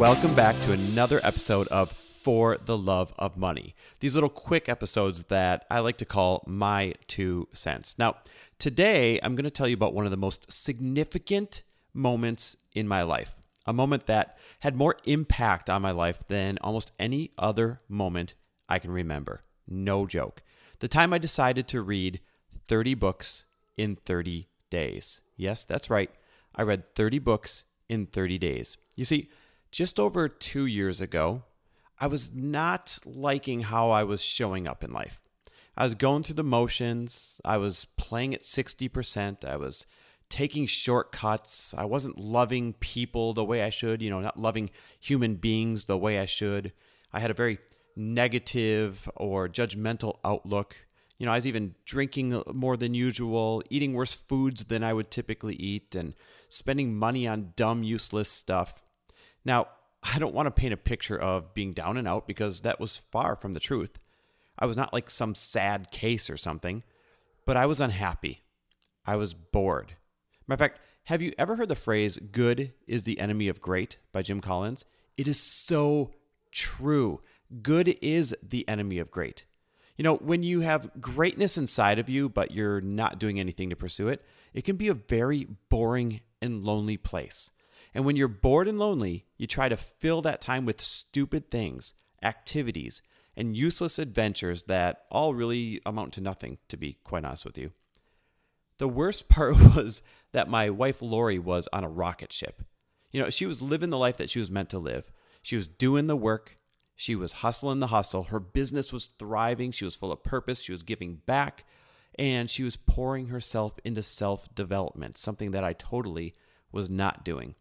Welcome back to another episode of For the Love of Money. These little quick episodes that I like to call my two cents. Now, today I'm going to tell you about one of the most significant moments in my life, a moment that had more impact on my life than almost any other moment I can remember. No joke. The time I decided to read 30 books in 30 days. Yes, that's right. I read 30 books in 30 days. You see, just over two years ago, I was not liking how I was showing up in life. I was going through the motions. I was playing at 60%. I was taking shortcuts. I wasn't loving people the way I should, you know, not loving human beings the way I should. I had a very negative or judgmental outlook. You know, I was even drinking more than usual, eating worse foods than I would typically eat, and spending money on dumb, useless stuff. Now, I don't want to paint a picture of being down and out because that was far from the truth. I was not like some sad case or something, but I was unhappy. I was bored. Matter of fact, have you ever heard the phrase, good is the enemy of great by Jim Collins? It is so true. Good is the enemy of great. You know, when you have greatness inside of you, but you're not doing anything to pursue it, it can be a very boring and lonely place. And when you're bored and lonely, you try to fill that time with stupid things, activities, and useless adventures that all really amount to nothing, to be quite honest with you. The worst part was that my wife Lori was on a rocket ship. You know, she was living the life that she was meant to live. She was doing the work, she was hustling the hustle. Her business was thriving, she was full of purpose, she was giving back, and she was pouring herself into self development, something that I totally was not doing.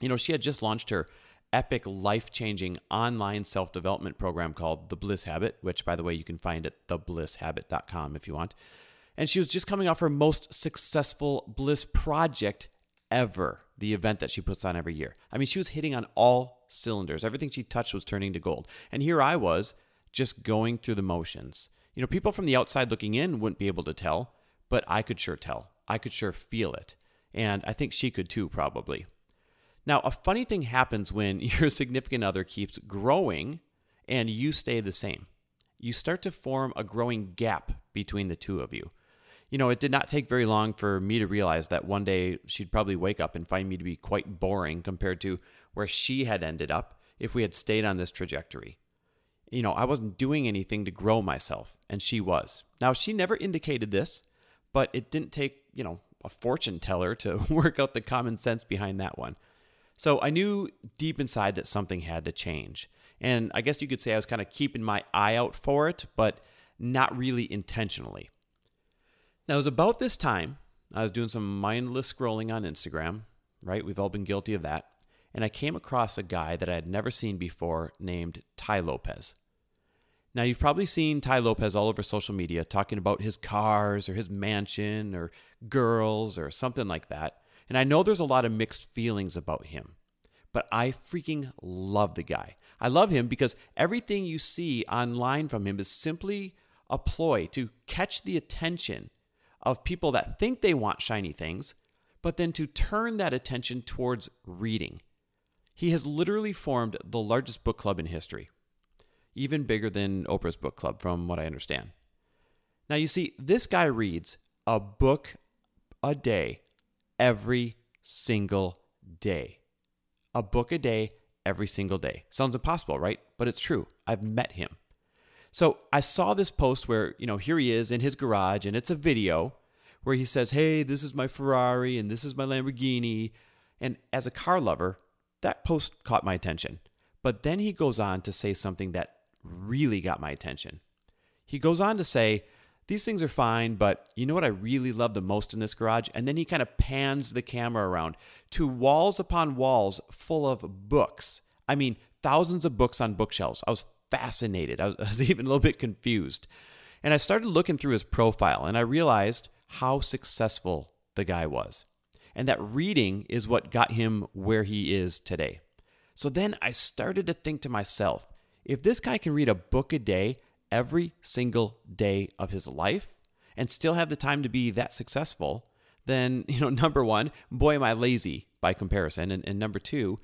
You know, she had just launched her epic life changing online self development program called The Bliss Habit, which, by the way, you can find at theblisshabit.com if you want. And she was just coming off her most successful Bliss project ever, the event that she puts on every year. I mean, she was hitting on all cylinders. Everything she touched was turning to gold. And here I was just going through the motions. You know, people from the outside looking in wouldn't be able to tell, but I could sure tell. I could sure feel it. And I think she could too, probably. Now, a funny thing happens when your significant other keeps growing and you stay the same. You start to form a growing gap between the two of you. You know, it did not take very long for me to realize that one day she'd probably wake up and find me to be quite boring compared to where she had ended up if we had stayed on this trajectory. You know, I wasn't doing anything to grow myself, and she was. Now, she never indicated this, but it didn't take, you know, a fortune teller to work out the common sense behind that one. So I knew deep inside that something had to change. And I guess you could say I was kind of keeping my eye out for it, but not really intentionally. Now, it was about this time I was doing some mindless scrolling on Instagram, right? We've all been guilty of that. And I came across a guy that I had never seen before named Tai Lopez. Now, you've probably seen Tai Lopez all over social media talking about his cars or his mansion or girls or something like that. And I know there's a lot of mixed feelings about him, but I freaking love the guy. I love him because everything you see online from him is simply a ploy to catch the attention of people that think they want shiny things, but then to turn that attention towards reading. He has literally formed the largest book club in history, even bigger than Oprah's book club, from what I understand. Now, you see, this guy reads a book a day every single day. A book a day every single day. Sounds impossible, right? But it's true. I've met him. So I saw this post where, you know, here he is in his garage and it's a video where he says, Hey, this is my Ferrari and this is my Lamborghini. And as a car lover, that post caught my attention. But then he goes on to say something that really got my attention. He goes on to say, these things are fine, but you know what I really love the most in this garage? And then he kind of pans the camera around to walls upon walls full of books. I mean, thousands of books on bookshelves. I was fascinated. I was, I was even a little bit confused. And I started looking through his profile and I realized how successful the guy was. And that reading is what got him where he is today. So then I started to think to myself if this guy can read a book a day every single day of his life and still have the time to be that successful, then, you know, number one, boy, am I lazy by comparison. And, and number two,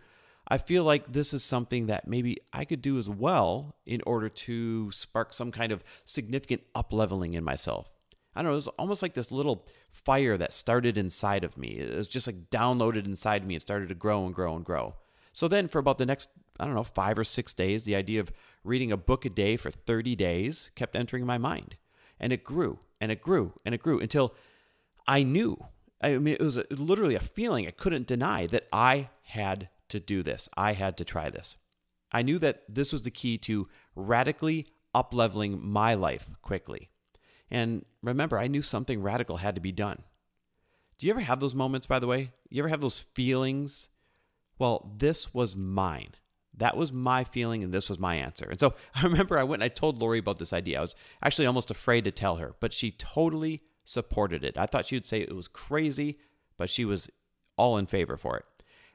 I feel like this is something that maybe I could do as well in order to spark some kind of significant up leveling in myself. I don't know, it was almost like this little fire that started inside of me. It was just like downloaded inside me and started to grow and grow and grow. So then, for about the next, I don't know, five or six days, the idea of reading a book a day for 30 days kept entering my mind. And it grew and it grew and it grew until I knew. I mean, it was a, literally a feeling I couldn't deny that I had to do this. I had to try this. I knew that this was the key to radically upleveling my life quickly. And remember, I knew something radical had to be done. Do you ever have those moments, by the way? You ever have those feelings? Well, this was mine. That was my feeling, and this was my answer. And so I remember I went and I told Lori about this idea. I was actually almost afraid to tell her, but she totally supported it. I thought she would say it was crazy, but she was all in favor for it.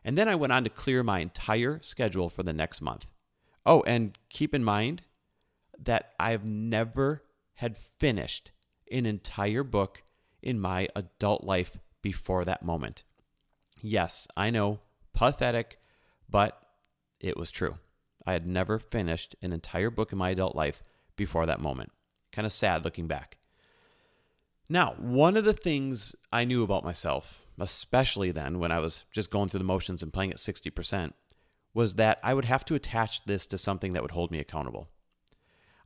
And then I went on to clear my entire schedule for the next month. Oh, and keep in mind that I've never had finished an entire book in my adult life before that moment. Yes, I know, pathetic, but it was true. I had never finished an entire book in my adult life before that moment. Kind of sad looking back. Now, one of the things I knew about myself, especially then when I was just going through the motions and playing at 60%, was that I would have to attach this to something that would hold me accountable.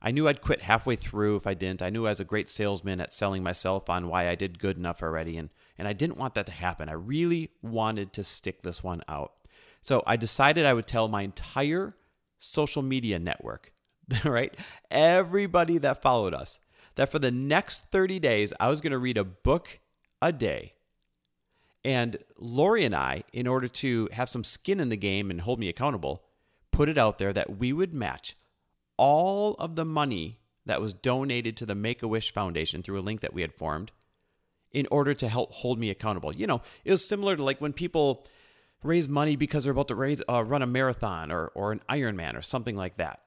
I knew I'd quit halfway through if I didn't. I knew I was a great salesman at selling myself on why I did good enough already, and, and I didn't want that to happen. I really wanted to stick this one out. So I decided I would tell my entire social media network, right? Everybody that followed us, that for the next 30 days, I was going to read a book a day. And Lori and I, in order to have some skin in the game and hold me accountable, put it out there that we would match all of the money that was donated to the Make a Wish Foundation through a link that we had formed in order to help hold me accountable. You know, it was similar to like when people raise money because they're about to raise, uh, run a marathon or, or an Ironman or something like that.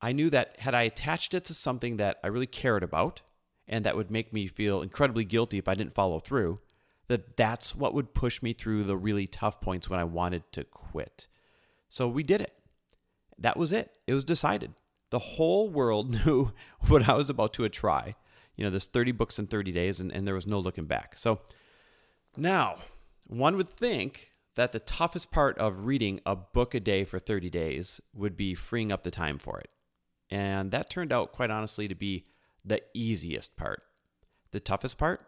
I knew that had I attached it to something that I really cared about and that would make me feel incredibly guilty if I didn't follow through, that that's what would push me through the really tough points when I wanted to quit. So we did it that was it. It was decided. The whole world knew what I was about to try. You know, this 30 books in 30 days, and, and there was no looking back. So now, one would think that the toughest part of reading a book a day for 30 days would be freeing up the time for it. And that turned out, quite honestly, to be the easiest part. The toughest part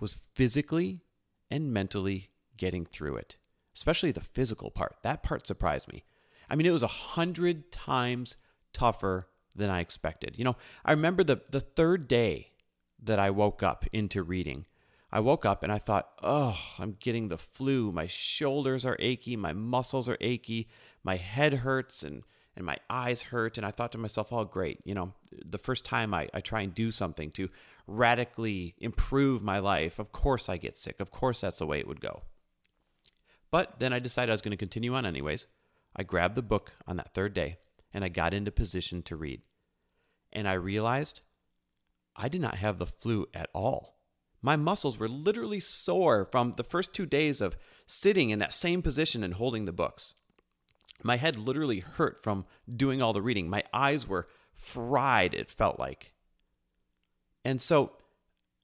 was physically and mentally getting through it, especially the physical part. That part surprised me. I mean, it was a hundred times tougher than I expected. You know, I remember the the third day that I woke up into reading. I woke up and I thought, oh, I'm getting the flu. My shoulders are achy, my muscles are achy, my head hurts, and and my eyes hurt. And I thought to myself, oh, great. You know, the first time I, I try and do something to radically improve my life, of course I get sick. Of course that's the way it would go. But then I decided I was going to continue on anyways. I grabbed the book on that third day and I got into position to read. And I realized I did not have the flu at all. My muscles were literally sore from the first two days of sitting in that same position and holding the books. My head literally hurt from doing all the reading. My eyes were fried, it felt like. And so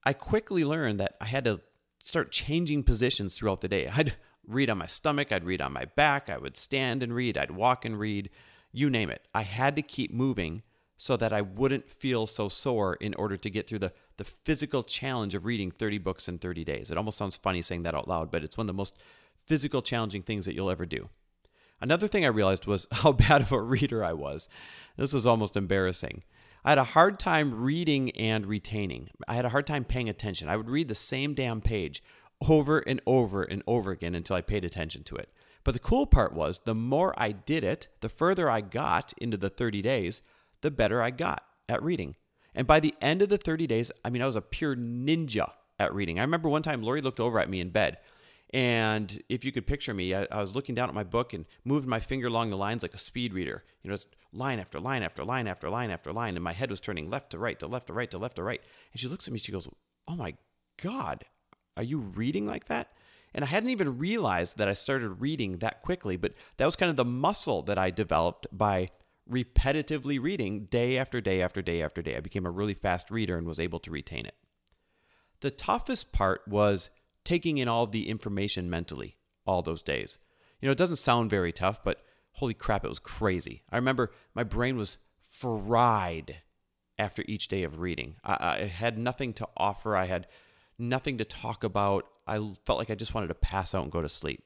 I quickly learned that I had to start changing positions throughout the day. I'd read on my stomach, I'd read on my back, I would stand and read, I'd walk and read, you name it. I had to keep moving so that I wouldn't feel so sore in order to get through the, the physical challenge of reading 30 books in 30 days. It almost sounds funny saying that out loud, but it's one of the most physical challenging things that you'll ever do. Another thing I realized was how bad of a reader I was. This was almost embarrassing. I had a hard time reading and retaining. I had a hard time paying attention. I would read the same damn page over and over and over again until I paid attention to it. But the cool part was the more I did it, the further I got into the 30 days, the better I got at reading. And by the end of the 30 days, I mean, I was a pure ninja at reading. I remember one time Lori looked over at me in bed. And if you could picture me, I, I, was looking down at my book and moving my finger along the lines like a speed reader. You know, line after line after line after line after line. And my head was turning left to right to left to right to left to right. And she looks at me, she goes, Oh my God, are you reading like that? And I hadn't even realized that I started reading that quickly, but that was kind of the muscle that I developed by repetitively reading day after day after day after day. I became a really fast reader and was able to retain it. The toughest part was taking in all the information mentally all those days. You know, it doesn't sound very tough, but holy crap, it was crazy. I remember my brain was fried after each day of reading. I, I had nothing to offer. I had nothing to talk about. I felt like I just wanted to pass out and go to sleep.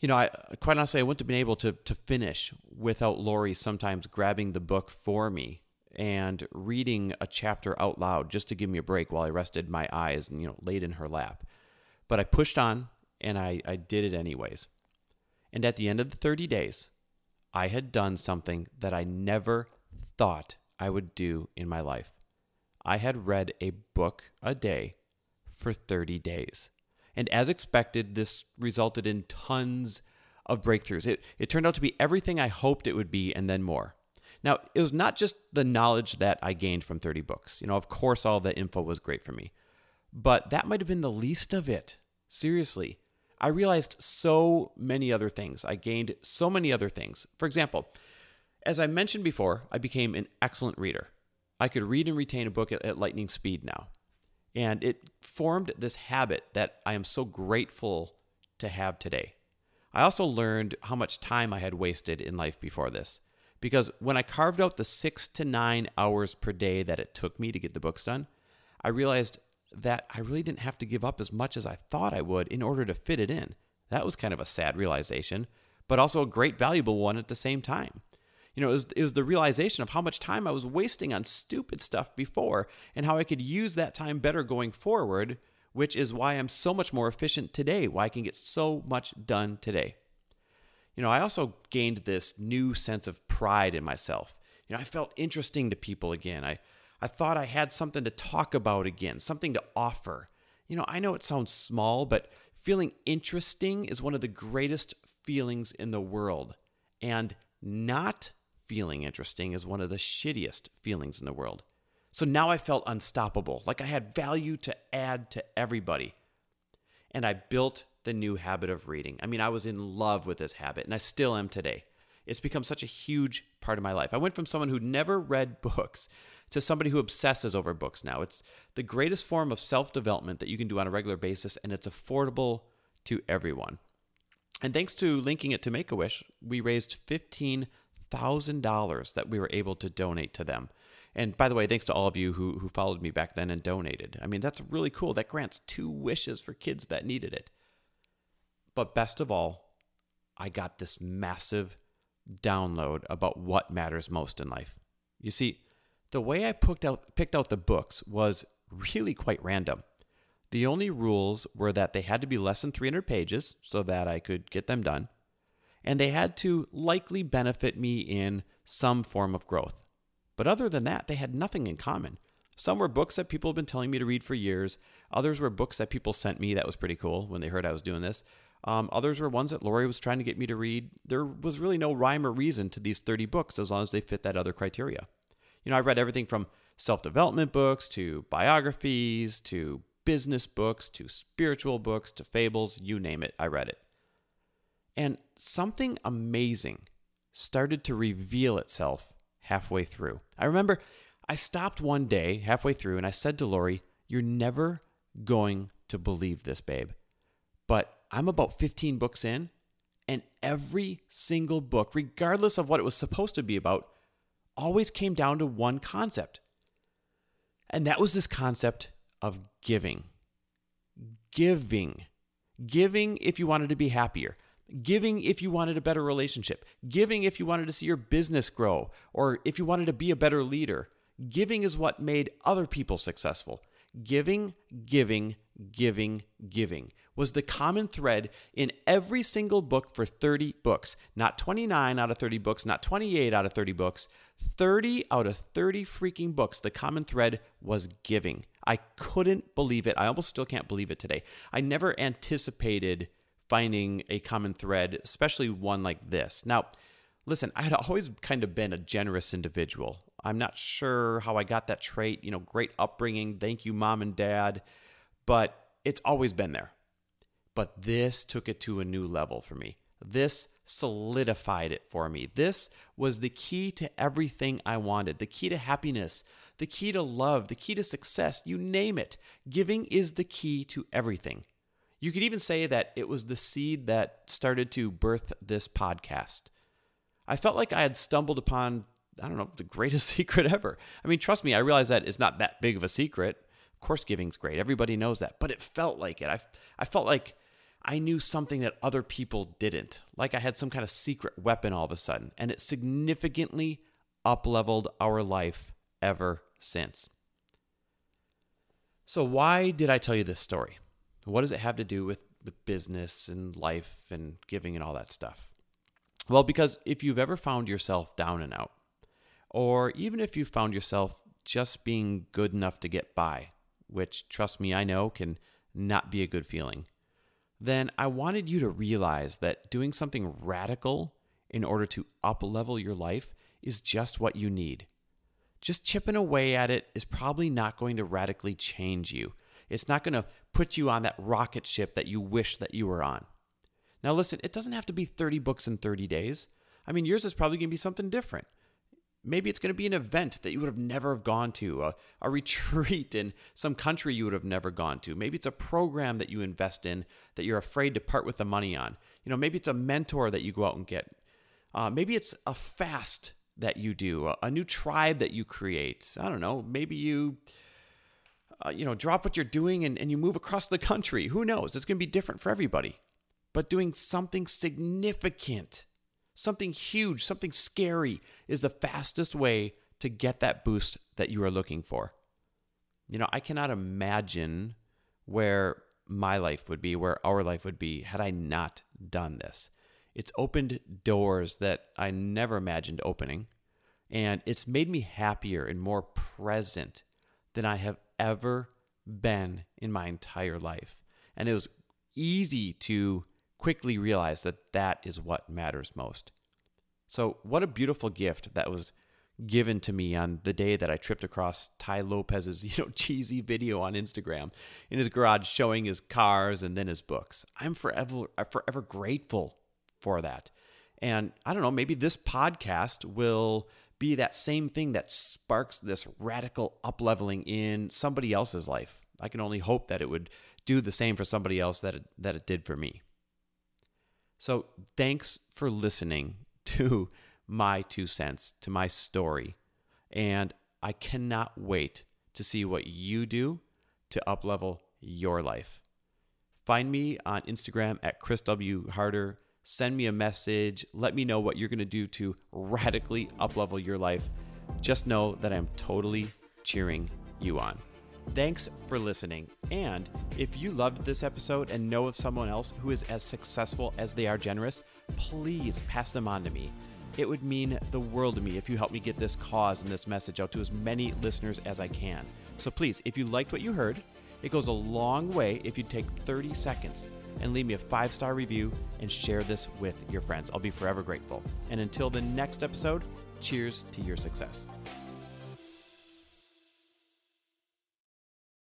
You know, I quite honestly, I wouldn't have been able to to finish without Lori sometimes grabbing the book for me and reading a chapter out loud just to give me a break while I rested my eyes and you know laid in her lap. But I pushed on and I, I did it anyways. And at the end of the 30 days, I had done something that I never thought I would do in my life. I had read a book a day for 30 days. And as expected, this resulted in tons of breakthroughs. It, it turned out to be everything I hoped it would be and then more. Now, it was not just the knowledge that I gained from 30 books. You know, of course, all that info was great for me, but that might have been the least of it. Seriously, I realized so many other things. I gained so many other things. For example, as I mentioned before, I became an excellent reader. I could read and retain a book at, at lightning speed now. And it formed this habit that I am so grateful to have today. I also learned how much time I had wasted in life before this. Because when I carved out the six to nine hours per day that it took me to get the books done, I realized that I really didn't have to give up as much as I thought I would in order to fit it in. That was kind of a sad realization, but also a great valuable one at the same time you know, it was, it was the realization of how much time I was wasting on stupid stuff before and how I could use that time better going forward, which is why I'm so much more efficient today, why I can get so much done today. You know, I also gained this new sense of pride in myself. You know, I felt interesting to people again. I, I thought I had something to talk about again, something to offer. You know, I know it sounds small, but feeling interesting is one of the greatest feelings in the world. And not feeling interesting is one of the shittiest feelings in the world. So now I felt unstoppable, like I had value to add to everybody. And I built the new habit of reading. I mean, I was in love with this habit, and I still am today. It's become such a huge part of my life. I went from someone who never read books to somebody who obsesses over books now. It's the greatest form of self development that you can do on a regular basis, and it's affordable to everyone. And thanks to linking it to Make a Wish, we raised fifteen $1,000 that we were able to donate to them. And by the way, thanks to all of you who, who followed me back then and donated. I mean, that's really cool. That grants two wishes for kids that needed it. But best of all, I got this massive download about what matters most in life. You see, the way I picked out, picked out the books was really quite random. The only rules were that they had to be less than 300 pages so that I could get them done and they had to likely benefit me in some form of growth. But other than that, they had nothing in common. Some were books that people have been telling me to read for years. Others were books that people sent me that was pretty cool when they heard I was doing this. Um, others were ones that Lori was trying to get me to read. There was really no rhyme or reason to these 30 books as long as they fit that other criteria. You know, I read everything from self development books to biographies to business books to spiritual books to fables, you name it, I read it. And something amazing started to reveal itself halfway through. I remember I stopped one day halfway through and I said to Lori, You're never going to believe this, babe. But I'm about 15 books in, and every single book, regardless of what it was supposed to be about, always came down to one concept. And that was this concept of giving. Giving. Giving if you wanted to be happier giving if you wanted a better relationship, giving if you wanted to see your business grow, or if you wanted to be a better leader. Giving is what made other people successful. Giving, giving, giving, giving was the common thread in every single book for 30 books. Not 29 out of 30 books, not 28 out of 30 books. 30 out of 30 freaking books, the common thread was giving. I couldn't believe it. I almost still can't believe it today. I never anticipated finding a common thread, especially one like this. Now, listen, I had always kind of been a generous individual. I'm not sure how I got that trait, you know, great upbringing. Thank you, mom and dad. But it's always been there. But this took it to a new level for me. This solidified it for me. This was the key to everything I wanted the key to happiness, the key to love, the key to success, you name it. Giving is the key to everything. You could even say that it was the seed that started to birth this podcast. I felt like I had stumbled upon, I don't know, the greatest secret ever. I mean, trust me, I realize that it's not that big of a secret. Of course, giving's great. Everybody knows that. But it felt like it. I, I felt like I knew something that other people didn't. Like I had some kind of secret weapon all of a sudden. And it significantly upleveled our life ever since. So, why did I tell you this story? What does it have to do with, with business and life and giving and all that stuff? Well, because if you've ever found yourself down and out, or even if you found yourself just being good enough to get by, which, trust me, I know can not be a good feeling, then I wanted you to realize that doing something radical in order to up level your life is just what you need. Just chipping away at it is probably not going to radically change you. It's not going to put you on that rocket ship that you wish that you were on. Now, listen, it doesn't have to be 30 books in 30 days. I mean, yours is probably going to be something different. Maybe it's going to be an event that you would have never have gone to, a, a retreat in some country you would have never gone to. Maybe it's a program that you invest in that you're afraid to part with the money on. You know, maybe it's a mentor that you go out and get. Uh, maybe it's a fast that you do, a, a, new tribe that you create. I don't know. Maybe you, uh, you know, drop what you're doing and, and you move across the country. Who knows? It's going to be different for everybody. But doing something significant something huge, something scary is the fastest way to get that boost that you are looking for. You know, I cannot imagine where my life would be, where our life would be, had I not done this. It's opened doors that I never imagined opening, and it's made me happier and more present than I have ever been in my entire life. And it was easy to quickly realize that that is what matters most. So, what a beautiful gift that was given to me on the day that I tripped across Tai Lopez's, you know, cheesy video on Instagram in his garage showing his cars and then his books. I'm forever uh, forever grateful for that. And I don't know, maybe this podcast will be that same thing that sparks this radical upleveling in somebody else's life. I can only hope that it would do the same for somebody else that it, that it did for me. So, thanks for listening to my two cents, to my story. And I cannot wait to see what you do to uplevel your life. Find me on Instagram at Chris W. Harder. Send me a message. Let me know what you're going to do to radically uplevel your life. Just know that I'm totally cheering you on. Thanks for listening. And if you loved this episode and know of someone else who is as successful as they are generous, please pass them on to me. It would mean the world to me if you help me get this cause and this message out to as many listeners as I can. So please, if you liked what you heard, it goes a long way if you take 30 seconds and leave me a five star review and share this with your friends. I'll be forever grateful. And until the next episode, cheers to your success.